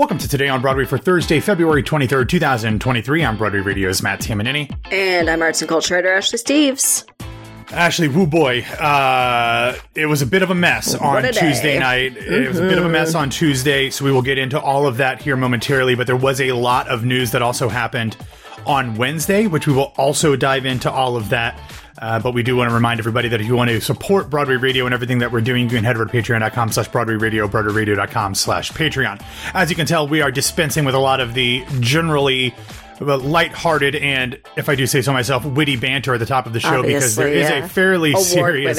Welcome to Today on Broadway for Thursday, February 23rd, 2023. I'm Broadway Radio's Matt Tamanini. And I'm arts and culture writer Ashley Steves. Ashley, woo boy, uh, it was a bit of a mess on a Tuesday day. night. It was a bit of a mess on Tuesday, so we will get into all of that here momentarily. But there was a lot of news that also happened on Wednesday, which we will also dive into all of that. Uh, but we do want to remind everybody that if you want to support Broadway Radio and everything that we're doing, you can head over to patreon.com slash Broadway Radio, broadwayradio.com slash Patreon. As you can tell, we are dispensing with a lot of the generally uh, lighthearted and, if I do say so myself, witty banter at the top of the show because there Obviously, is a fairly serious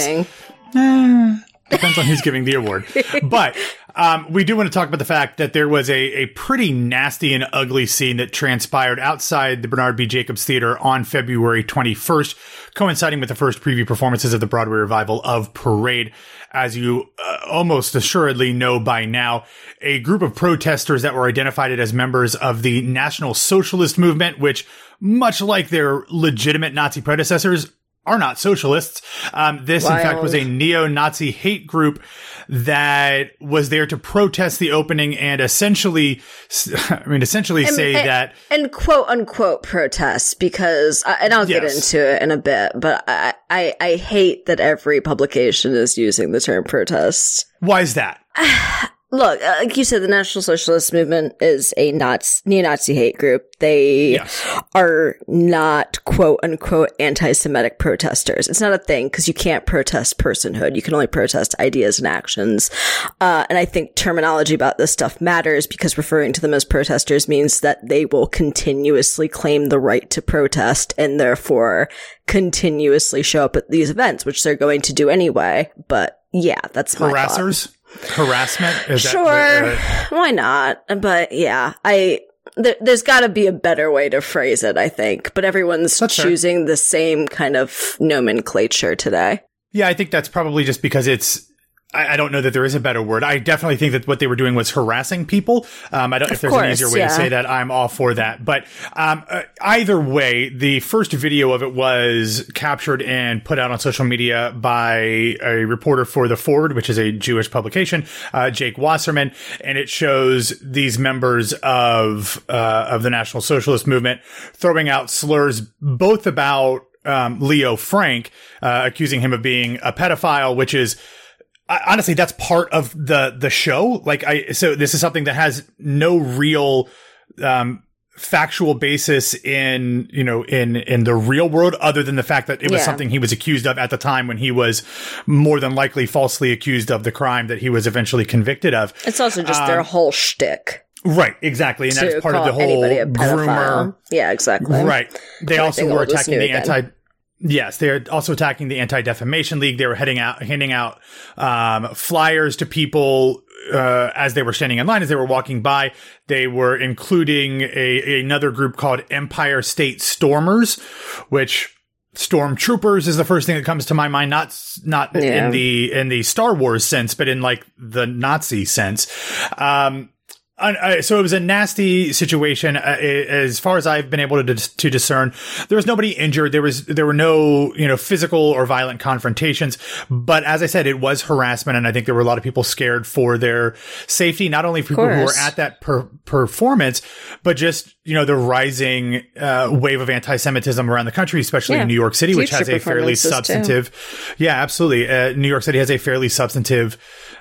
Award-winning. Depends on who's giving the award. But um, we do want to talk about the fact that there was a, a pretty nasty and ugly scene that transpired outside the Bernard B. Jacobs Theater on February 21st, coinciding with the first preview performances of the Broadway revival of Parade. As you uh, almost assuredly know by now, a group of protesters that were identified as members of the National Socialist Movement, which, much like their legitimate Nazi predecessors, are not socialists. Um, this, in fact, was a neo-Nazi hate group that was there to protest the opening and essentially, I mean, essentially say and, that and quote unquote protest because uh, and I'll get Yes. into it in a bit, but I, I I hate that every publication is using the term protest. why is that? Look, uh, like you said, the National Socialist Movement is a Nazi, neo-Nazi hate group. They Yes. are not quote unquote anti-Semitic protesters. It's not a thing because you can't protest personhood. You can only protest ideas and actions. Uh, and I think terminology about this stuff matters because referring to them as protesters means that they will continuously claim the right to protest and therefore continuously show up at these events, which they're going to do anyway. But yeah, that's my thought. Harassment? Is Sure, the- uh, why not? But yeah, I there, there's got to be a better way to phrase it. I think, but everyone's That's fair. choosing the same kind of nomenclature today. yeah, I think that's probably just because it's. I, I don't know that there is a better word. I definitely think that what they were doing was harassing people. Um, I don't. know if there's an easier way yeah. to say that, I'm all for that. But um, uh, either way, the first video of it was captured and put out on social media by a reporter for the Forward, which is a Jewish publication, uh, Jake Wasserman, and it shows these members of uh, of the National Socialist Movement throwing out slurs both about um, Leo Frank, uh, accusing him of being a pedophile, which is honestly, that's part of the the show. Like I, so this is something that has no real um, factual basis in you know in in the real world, other than the fact that it was Yeah. something he was accused of at the time when he was more than likely falsely accused of the crime that he was eventually convicted of. It's also just their whole shtick Right, exactly, and that's part of the whole groomer. Yeah, exactly. Right. They also were attacking the again. Yes, they're also attacking the Anti Defamation League. They were heading out, handing out um, flyers to people uh, as they were standing in line, as they were walking by. They were including a another group called Empire State Stormers, which stormtroopers is the first thing that comes to my mind. Not not Yeah. in the in the Star Wars sense, but in like the Nazi sense. Um, un- uh, so it was a nasty situation uh, as far as I've been able to dis- to discern. There was nobody injured. There was there were no you know physical or violent confrontations. But as I said, it was harassment, and I think there were a lot of people scared for their safety. Not only for people who were at that per- performance, but just you know the rising uh, wave of anti-Semitism around the country, especially Yeah. in New York City, which has a fairly performances, too. substantive. Yeah, absolutely. Uh, New York City has a fairly substantive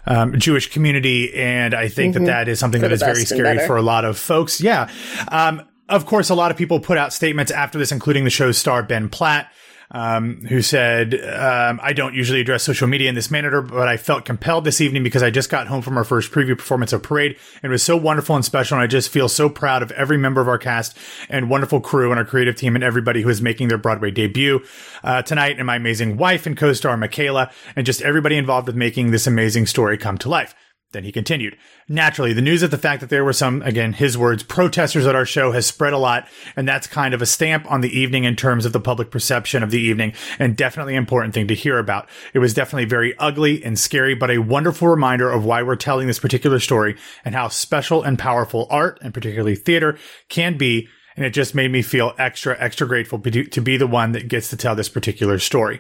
um, Jewish community, and I think that that is something that Mm-hmm. the is very scary for a lot of folks. Yeah. Um, of course, a lot of people put out statements after this, including the show's star Ben Platt. Um, who said, um, I don't usually address social media in this manner, but I felt compelled this evening because I just got home from our first preview performance of Parade and it was so wonderful and special. And I just feel so proud of every member of our cast and wonderful crew and our creative team and everybody who is making their Broadway debut uh, tonight and my amazing wife and co-star Micaela and just everybody involved with making this amazing story come to life. Then he continued. Naturally, the news of the fact that there were some, again, his words, protesters at our show has spread a lot, and that's kind of a stamp on the evening in terms of the public perception of the evening, and definitely an important thing to hear about. It was definitely very ugly and scary, but a wonderful reminder of why we're telling this particular story and how special and powerful art, and particularly theater, can be and it just made me feel extra, extra grateful to be the one that gets to tell this particular story.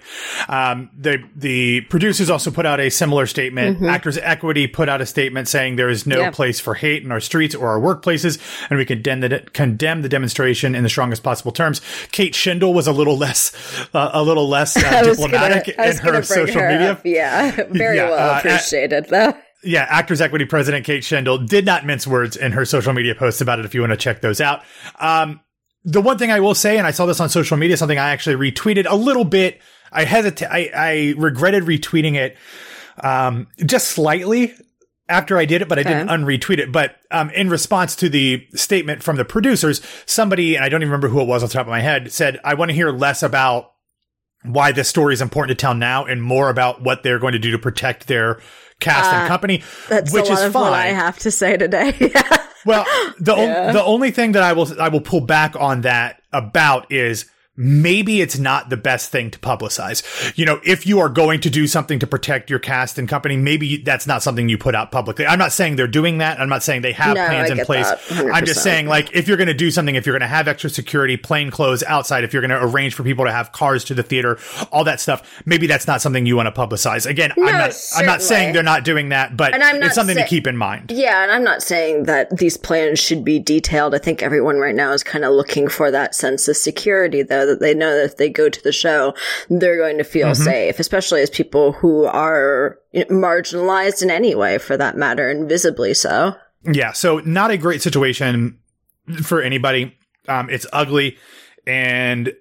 Um, the the producers also put out a similar statement. Mm-hmm. Actors Equity put out a statement saying there is no yep. place for hate in our streets or our workplaces, and we condemn the condemn the demonstration in the strongest possible terms. Kate Shindle was a little less uh, a little less uh, diplomatic gonna, in her social her media. Up. Yeah, very yeah, well uh, appreciated though yeah, Actors Equity President Kate Shindle did not mince words in her social media posts about it if you want to check those out. Um, the one thing I will say, and I saw this on social media, something I actually retweeted a little bit. I hesitate, I, I regretted retweeting it, um, just slightly after I did it, but I didn't unretweet it. But, um, in response to the statement from the producers, somebody, and I don't even remember who it was off the top of my head, said, I want to hear less about why this story is important to tell now and more about what they're going to do to protect their cast uh, and company, that's which is fine. I have to say today. well, the yeah. o- the only thing that I will I will pull back on that about is maybe it's not the best thing to publicize. You know, if you are going to do something to protect your cast and company, maybe that's not something you put out publicly. I'm not saying they're doing that. I'm not saying they have no, plans in place. I'm just saying, like, if you're going to do something, if you're going to have extra security, plain clothes outside, if you're going to arrange for people to have cars to the theater, all that stuff, maybe that's not something you want to publicize. Again, no, I'm not, certainly. I'm not saying they're not doing that, but it's something say- to keep in mind. Yeah. And I'm not saying that these plans should be detailed. I think everyone right now is kind of looking for that sense of security, though, that they know that if they go to the show, they're going to feel mm-hmm. safe, especially as people who are marginalized in any way, for that matter, and visibly so. Yeah. So not a great situation for anybody. Um, it's ugly. And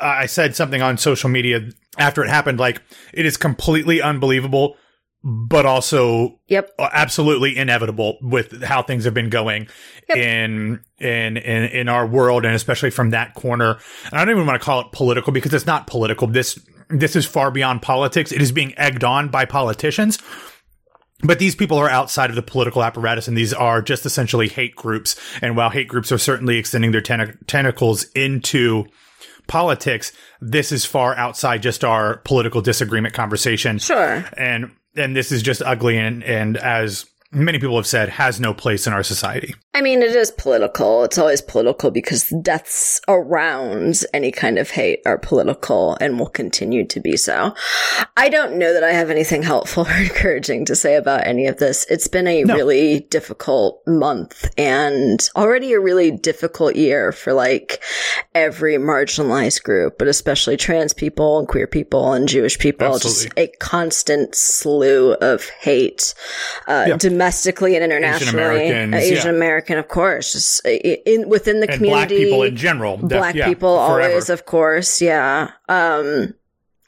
I said something on social media after it happened, like it is completely unbelievable but also yep. Uh, absolutely inevitable with how things have been going yep. in, in in in our world and especially from that corner. And I don't even want to call it political because it's not political. This this is far beyond politics. It is being egged on by politicians. But these people are outside of the political apparatus and these are just essentially hate groups. And while hate groups are certainly extending their ten- tentacles into politics, this is far outside just our political disagreement conversation. Sure. And and this is just ugly and and as many people have said has no place in our society. I mean, it is political. It's always political because deaths around any kind of hate are political and will continue to be so. I don't know that I have anything helpful or encouraging to say about any of this. It's been a no. really difficult month and already a really difficult year for like every marginalized group, but especially trans people and queer people and Jewish people. Absolutely. Just a constant slew of hate, uh, yeah. domestically and internationally. Asian. American, of course, just in within the and community. Black people in general. Black yeah, people forever. always, of course, yeah. Um,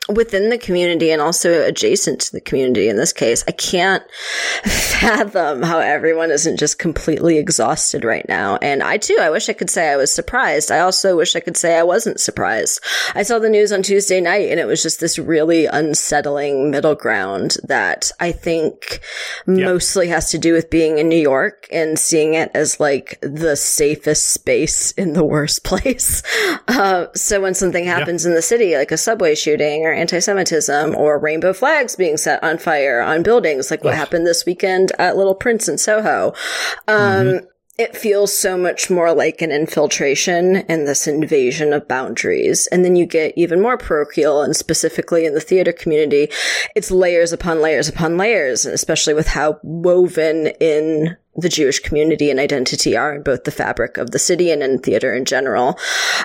within the community and also adjacent to the community in this case. I can't fathom how everyone isn't just completely exhausted right now. And I too, I wish I could say I was surprised. I also wish I could say I wasn't surprised. I saw the news on Tuesday night and it was just this really unsettling middle ground that I think yep. mostly has to do with being in New York and seeing it as like the safest space in the worst place. Uh, so when something happens yep. in the city, like a subway shooting or anti-Semitism or rainbow flags being set on fire on buildings, like what happened this weekend at Little Prince in Soho. Um, mm-hmm it feels so much more like an infiltration and this invasion of boundaries. And then you get even more parochial and specifically in the theater community, it's layers upon layers upon layers, especially with how woven in the Jewish community and identity are in both the fabric of the city and in theater in general.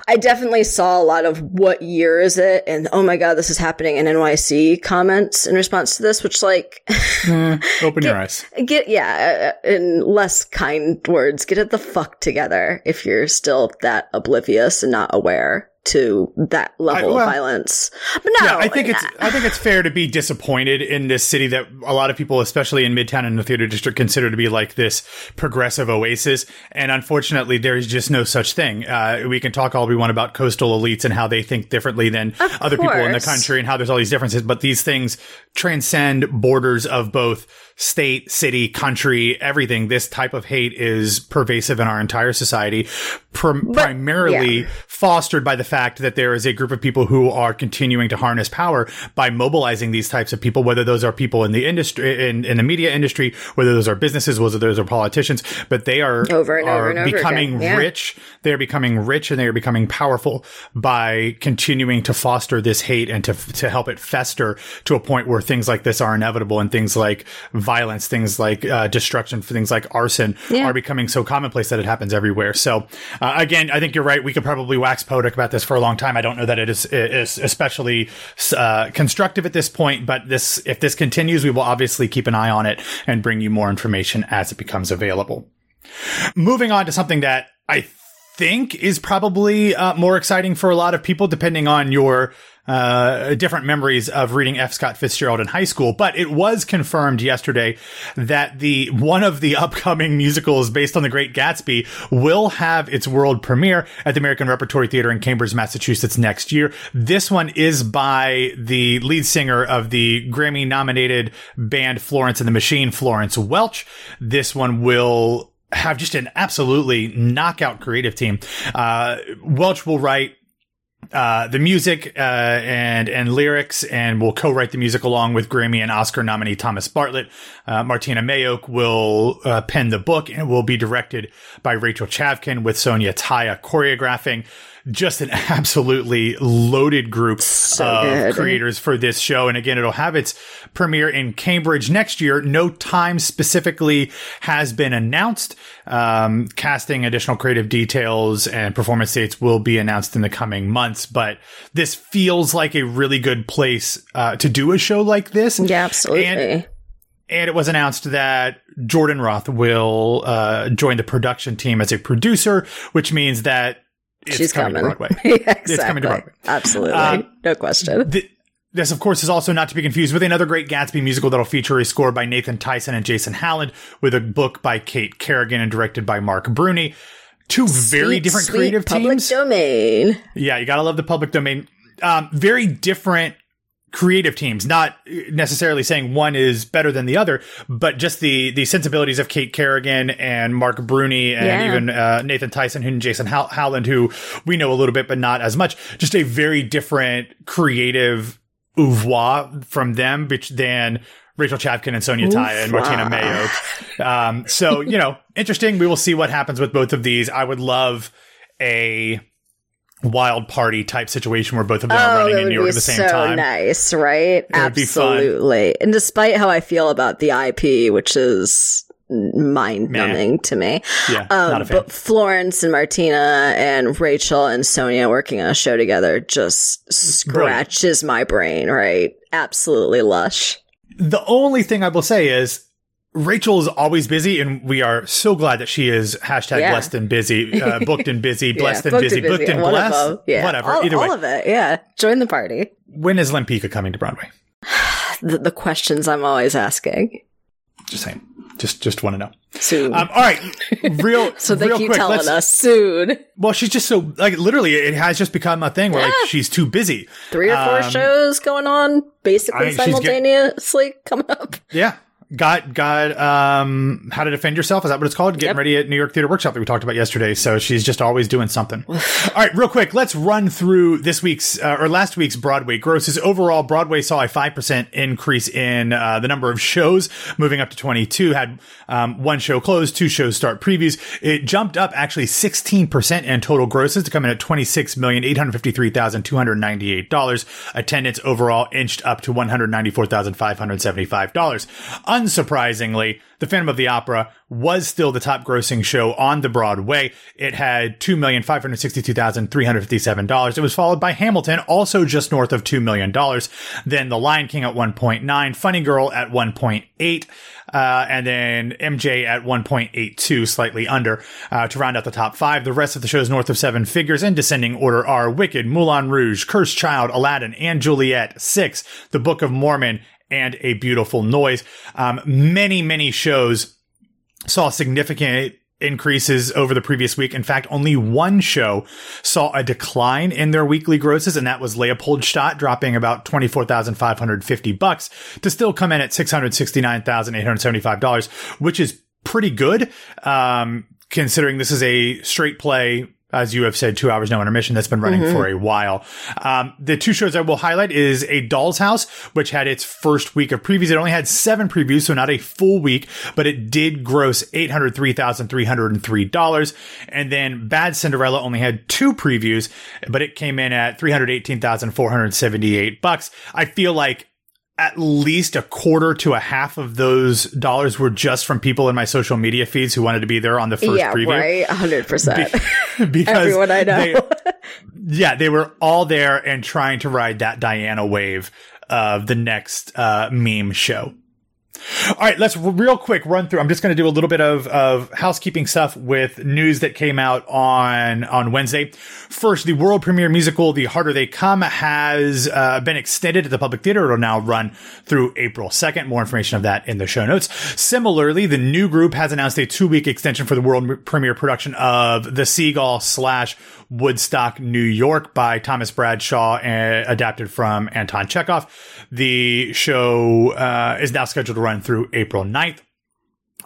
I definitely saw a lot of what year is it and oh my god, this is happening in NYC comments in response to this, which like mm, open get, your eyes. Get yeah, uh, in less kind words, get it the fuck together if you're still that oblivious and not aware to that level I, well, of violence. But no, yeah, I think it's I think it's fair to be disappointed in this city that a lot of people, especially in Midtown and the theater district, consider to be like this progressive oasis. And unfortunately, there is just no such thing. Uh, we can talk all we want about coastal elites and how they think differently than of other course. people in the country and how there's all these differences, but these things transcend borders of both state, city, country, everything. This type of hate is pervasive in our entire society, prim- But- primarily yeah. fostered by the fact that there is a group of people who are continuing to harness power by mobilizing these types of people, whether those are people in the industry, in, in the media industry, whether those are businesses, whether those are politicians, but they are, Over and are over and over becoming yeah. rich. They are becoming rich and they are becoming powerful by continuing to foster this hate and to, to help it fester to a point where things like this are inevitable and things like violence, things like uh, destruction, things like arson Yeah. are becoming so commonplace that it happens everywhere. So, uh, again, I think you're right. We could probably wax poetic about this for a long time. I don't know that it is, is especially uh, constructive at this point, but this, if this continues, we will obviously keep an eye on it and bring you more information as it becomes available. Moving on to something that I think is probably uh, more exciting for a lot of people, depending on your uh, different memories of reading F. Scott Fitzgerald in high school. But it was confirmed yesterday that the one of the upcoming musicals based on The Great Gatsby will have its world premiere at the American Repertory Theater in Cambridge, Massachusetts next year. This one is by the lead singer of the Grammy nominated band Florence and the Machine, Florence Welch. This one will have just an absolutely knockout creative team. Uh, Welch will write uh, the music uh, and and lyrics, and will co-write the music along with Grammy and Oscar nominee Thomas Bartlett. Uh, Martyna Majok will uh, pen the book and will be directed by Rachel Chavkin with Sonya Tayeh choreographing. Just an absolutely loaded group So of good. creators for this show. And again, it'll have its premiere in Cambridge next year. No time specifically has been announced. Um, casting, additional creative details, and performance dates will be announced in the coming months. But this feels like a really good place uh, to do a show like this. Yeah, absolutely. And- and it was announced that Jordan Roth will uh, join the production team as a producer, which means that it's She's coming, coming. to Broadway. yeah, exactly. coming to Broadway. Absolutely. Um, no question. Th- this, of course, is also not to be confused with another great Gatsby musical that'll feature a score by Nathan Tysen and Jason Howland, with a book by Kait Kerrigan and directed by Marc Bruni. Two very Sweet, different sweet creative public teams. domain. Yeah, you gotta love the public domain. Um, very different creative teams. Not necessarily saying one is better than the other, but just the the sensibilities of Kait Kerrigan and Marc Bruni and Yeah. even uh, Nathan Tysen and Jason How- Howland, who we know a little bit, but not as much. Just a very different creative oeuvre from them than. Rachel Chavkin and Sonya Tayeh and Martyna Majok. Um, so, you know, interesting. We will see what happens with both of these. I would love a wild party type situation where both of them are Oh, running in New York at the same so time. nice, right? fun. Absolutely. And despite how I feel about the IP, which is mind numbing to me, Yeah, um, not a fan. but Florence and Martyna and Rachel and Sonya working on a show together just scratches my brain, right? Absolutely lush. The only thing I will say is Rachel is always busy, and we are so glad that she is hashtag Yeah. blessed and busy, uh, booked and busy, blessed and booked busy, booked and blessed. Yeah. Whatever. All, Either way, all of it. Yeah. Join the party. when is Lempicka coming to Broadway? The, the questions I'm always asking. Just saying. Just just want to know. Soon. Um, all right, real. so they real keep quick, telling let's- soon. Well, she's just so like literally, it has just become a thing where like she's too busy. Three or four Um, shows going on basically I- get- simultaneously coming up. Yeah got got um how to defend yourself? Is that what it's called? Getting yep. ready at new york theater workshop that we talked about yesterday. So she's just always doing something. All right real quick let's run through this week's uh, or last week's broadway grosses. Overall broadway saw a 5% increase in uh, the number of shows moving up to 22 had um, one show closed two shows start previews. It jumped up actually 16% in total grosses to come in at $26,853,298 attendance overall inched up to $194,575 Unsurprisingly, The Phantom of the Opera was still the top grossing show on the Broadway. It had $2,562,357. It was followed by Hamilton, also just north of $2 million. Then The Lion King at 1.9, Funny Girl at 1.8, uh, and then MJ at 1.82, slightly under, uh, to round out the top five. The rest of the shows north of seven figures in descending order are Wicked, Moulin Rouge, Cursed Child, Aladdin, and Juliet, six, The Book of Mormon, and A Beautiful Noise. Um, many, many shows saw significant increases over the previous week. In fact, only one show saw a decline in their weekly grosses, and that was Leopoldstadt, dropping about 24,550 bucks to still come in at $669,875, which is pretty good. Um, considering this is a straight play as you have said, two hours no intermission that's been running mm-hmm. for a while. Um, the two shows I will highlight is A Doll's House, which had its first week of previews. It only had seven previews, so not a full week, but it did gross $803,303. And then Bad Cinderella only had two previews, but it came in at 318,478 bucks. I feel like at least a quarter to a half of those dollars were just from people in my social media feeds who wanted to be there on the first yeah, preview. right, hundred percent. Because everyone I know, they, yeah, they were all there and trying to ride that Diana wave of the next uh, meme show. All right, let's real quick run through. I'm just going to do a little bit of, of housekeeping stuff with news that came out on on Wednesday. First, the world premiere musical "The Harder They Come" has uh, been extended to the public theater. It'll now run through April 2nd. More information of that in the show notes. Similarly, the new group has announced a two week extension for the world premiere production of "The Seagull" slash Woodstock, New York by Thomas Bradshaw, uh, adapted from Anton Chekhov. The show uh, is now scheduled to run through April 9th.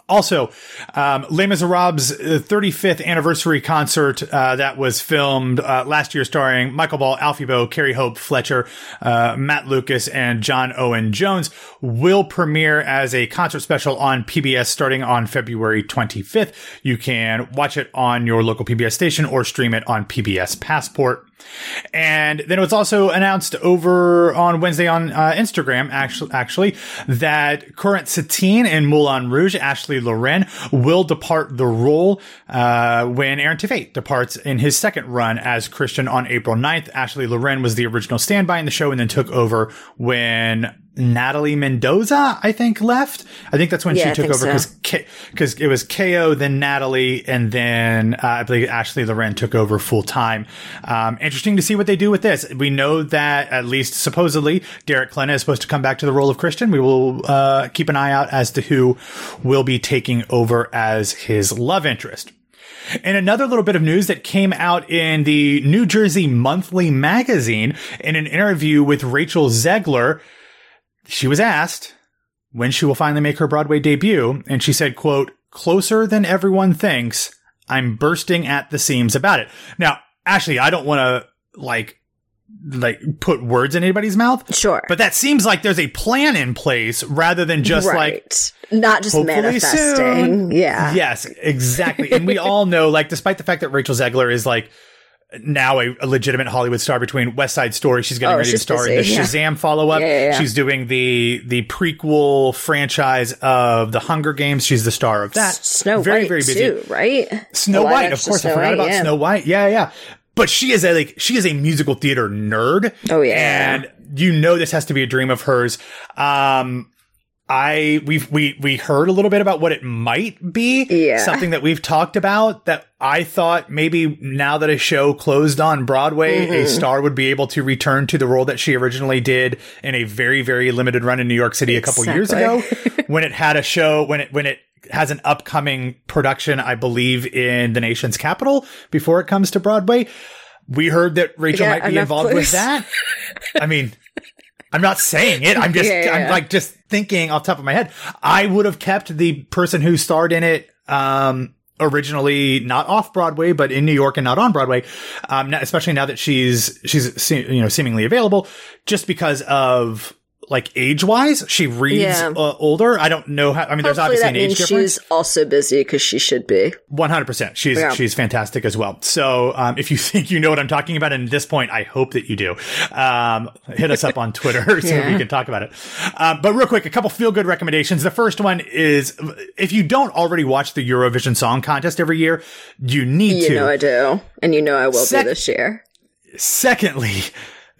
Also, um, Les Miserables' 35th anniversary concert uh, that was filmed uh, last year, starring Michael Ball, Alfie Boe, Carrie Hope Fletcher, uh, Matt Lucas, and John Owen Jones, will premiere as a concert special on PBS starting on February 25th. You can watch it on your local PBS station or stream it on PBS Passport. And then it was also announced over on Wednesday on uh, Instagram, actually, actually, that current Satine in Moulin Rouge, Ashley Loren, will depart the role uh, when Aaron Tveit departs in his second run as Christian on April 9th. Ashley Loren was the original standby in the show and then took over when Natalie Mendoza, I think, left. I think that's when yeah, she took over because because so. it was KO, then Natalie, and then uh, I believe Ashley Loren took over full time. Um, interesting to see what they do with this. We know that at least supposedly Derek Klena is supposed to come back to the role of Christian. We will uh, keep an eye out as to who will be taking over as his love interest. And another little bit of news that came out in the New Jersey Monthly magazine in an interview with Rachel Zegler she was asked when she will finally make her Broadway debut, and she said, quote, closer than everyone thinks. I'm bursting at the seams about it. Now, Ashley, I don't want to like like put words in anybody's mouth. Sure. But that seems like there's a plan in place rather than just right. like not just manifesting. Soon. Yeah. Yes, exactly. and we all know like despite the fact that Rachel Zegler is like now a, a, legitimate Hollywood star between West Side Story. She's getting oh, ready to star in the yeah. Shazam follow up. Yeah, yeah, she's doing the the prequel franchise of the Hunger Games. She's the star of that. Snow very, White very busy. Too, right? Snow White, of course. I forgot White, about Snow White. Yeah, yeah. But she is a like she is a musical theater nerd. Oh yeah, and you know this has to be a dream of hers. Um, I we've we we heard a little bit about what it might be. Yeah. Something that we've talked about that I thought maybe now that a show closed on Broadway, mm-hmm. a star would be able to return to the role that she originally did in a very, very limited run in New York City a couple years ago when it had a show when it when it has an upcoming production, I believe, in the nation's capital before it comes to Broadway. We heard that Rachel yeah, might be involved with that. I mean, I'm not saying it. I'm just, yeah, yeah. I'm like just thinking off top of my head. I would have kept the person who starred in it, um, originally not off Broadway, but in New York and not on Broadway. Um, especially now that she's, she's, you know, seemingly available just because of like age wise, she reads yeah. uh, older. I don't know how. I mean, Hopefully there's obviously an age difference. She's also busy because she should be. One hundred percent. She's yeah. she's fantastic as well. So um, if you think you know what I'm talking about, and at this point, I hope that you do. Um, hit us up on Twitter so yeah. we can talk about it. Uh, but real quick, a couple feel good recommendations. The first one is if you don't already watch the Eurovision Song Contest every year, you need you to. You know I do, and you know I will Sec- be this year. Secondly,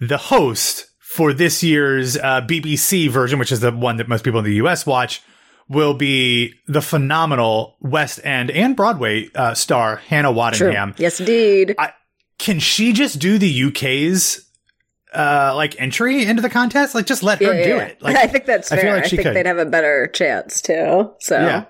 the host for this year's uh, BBC version, which is the one that most people in the US watch, will be the phenomenal West End and Broadway uh, star Hannah Waddingham. True. Yes, indeed. I, can she just do the UK's uh, like entry into the contest? Like, just let her yeah, do yeah. it. Like, I think that's fair. I, feel like I think could. they'd have a better chance too. So yeah.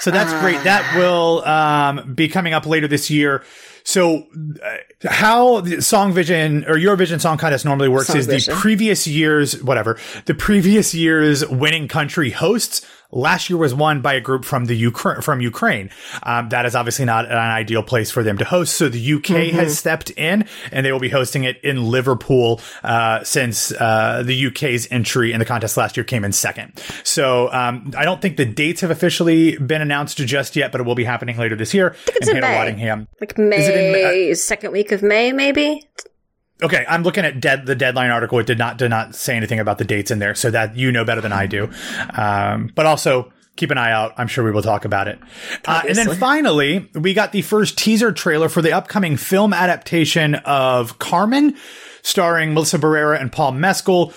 So that's great. That will um, be coming up later this year. So, uh, how the Song Vision or Eurovision Song Contest normally works Song is Vision. the previous year's, whatever, the previous year's winning country hosts. Last year was won by a group from the Ukraine, from Ukraine. Um, that is obviously not an ideal place for them to host. So the UK Mm-hmm. has stepped in and they will be hosting it in Liverpool, uh, since, uh, the UK's entry in the contest last year came in second. So, um, I don't think the dates have officially been announced just yet, but it will be happening later this year Think it's in Hannah May. Waddingham. Like it in May, second week of May, maybe? Okay, I'm looking at dead, the deadline article. It did not did not say anything about the dates in there, so that you know better than I do. Um, but also keep an eye out. I'm sure we will talk about it. Uh, and then finally, we got the first teaser trailer for the upcoming film adaptation of Carmen, starring Melissa Barrera and Paul Mescal.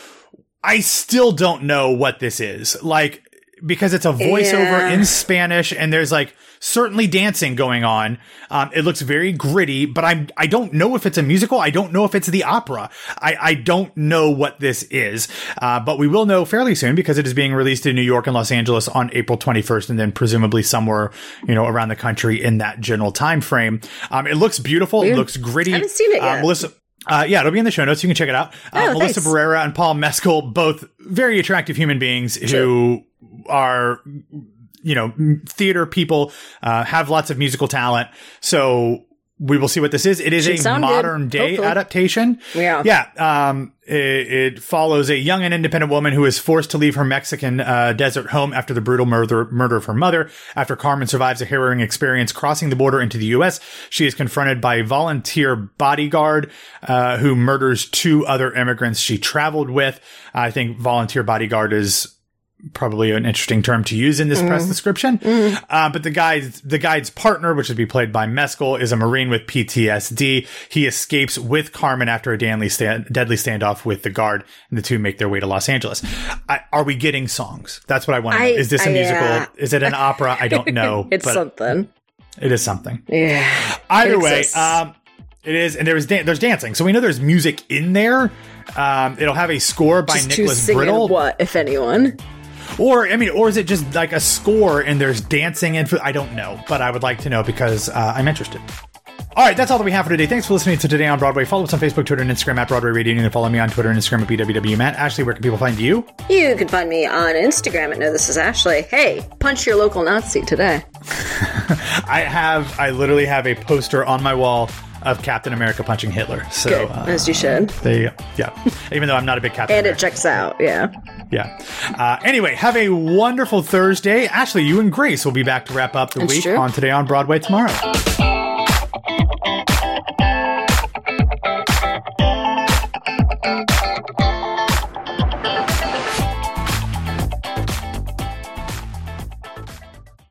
I still don't know what this is. Like, because it's a voiceover Yeah. in Spanish and there's like certainly dancing going on. Um, it looks very gritty, but I'm, I don't know if it's a musical. I don't know if it's the opera. I, I don't know what this is. Uh, but we will know fairly soon because it is being released in New York and Los Angeles on April 21st and then presumably somewhere, you know, around the country in that general time frame. Um, it looks beautiful. It looks gritty. I Haven't seen it Uh, yet. Melissa, uh, yeah, it'll be in the show notes. You can check it out. Uh, Oh, Melissa thanks. Barrera and Paul Mescal, both very attractive human beings who are, you know, theater people, uh, have lots of musical talent. So we will see what this is. It is Should a sound good, modern day hopefully. adaptation. Yeah. Yeah. Um, it, it follows a young and independent woman who is forced to leave her Mexican uh, desert home after the brutal murder murder of her mother. After Carmen survives a harrowing experience crossing the border into the U.S., she is confronted by a volunteer bodyguard uh, who murders two other immigrants she traveled with. I think volunteer bodyguard is probably an interesting term to use in this press description. Uh, but the guide's the guide's partner, which would be played by Mescal, is a Marine with PTSD. He escapes with Carmen after a deadly, stand, deadly standoff with the guard, and the two make their way to Los Angeles. I, are we getting songs? That's what I want to know. Is this a I, musical? uh, is it an opera? I don't know. It's something. it is something. Yeah. Either It way, um, it is, and there's dan- there's dancing, so we know there's music in there. Um, it'll have a score by Just Nicholas Britell. what, if anyone? Or I mean, or is it just like a score and there's dancing and I don't know, but I would like to know because uh, I'm interested. All right, that's all that we have for today. Thanks for listening to Today on Broadway. Follow us on Facebook, Twitter, and Instagram at Broadway Radio. You can follow me on Twitter and Instagram at BWWMatt. Ashley, where can people find you? You can find me on Instagram at No This Is Ashley. Hey, punch your local Nazi today. I have, I literally have a poster on my wall of Captain America punching Hitler. So Good, uh, as you should. They. Yeah, even though I'm not a big Captain. And it checks out, yeah. Yeah. Uh, anyway, have a wonderful Thursday. Ashley, you and Grace will be back to wrap up the week true. on Today on Broadway tomorrow.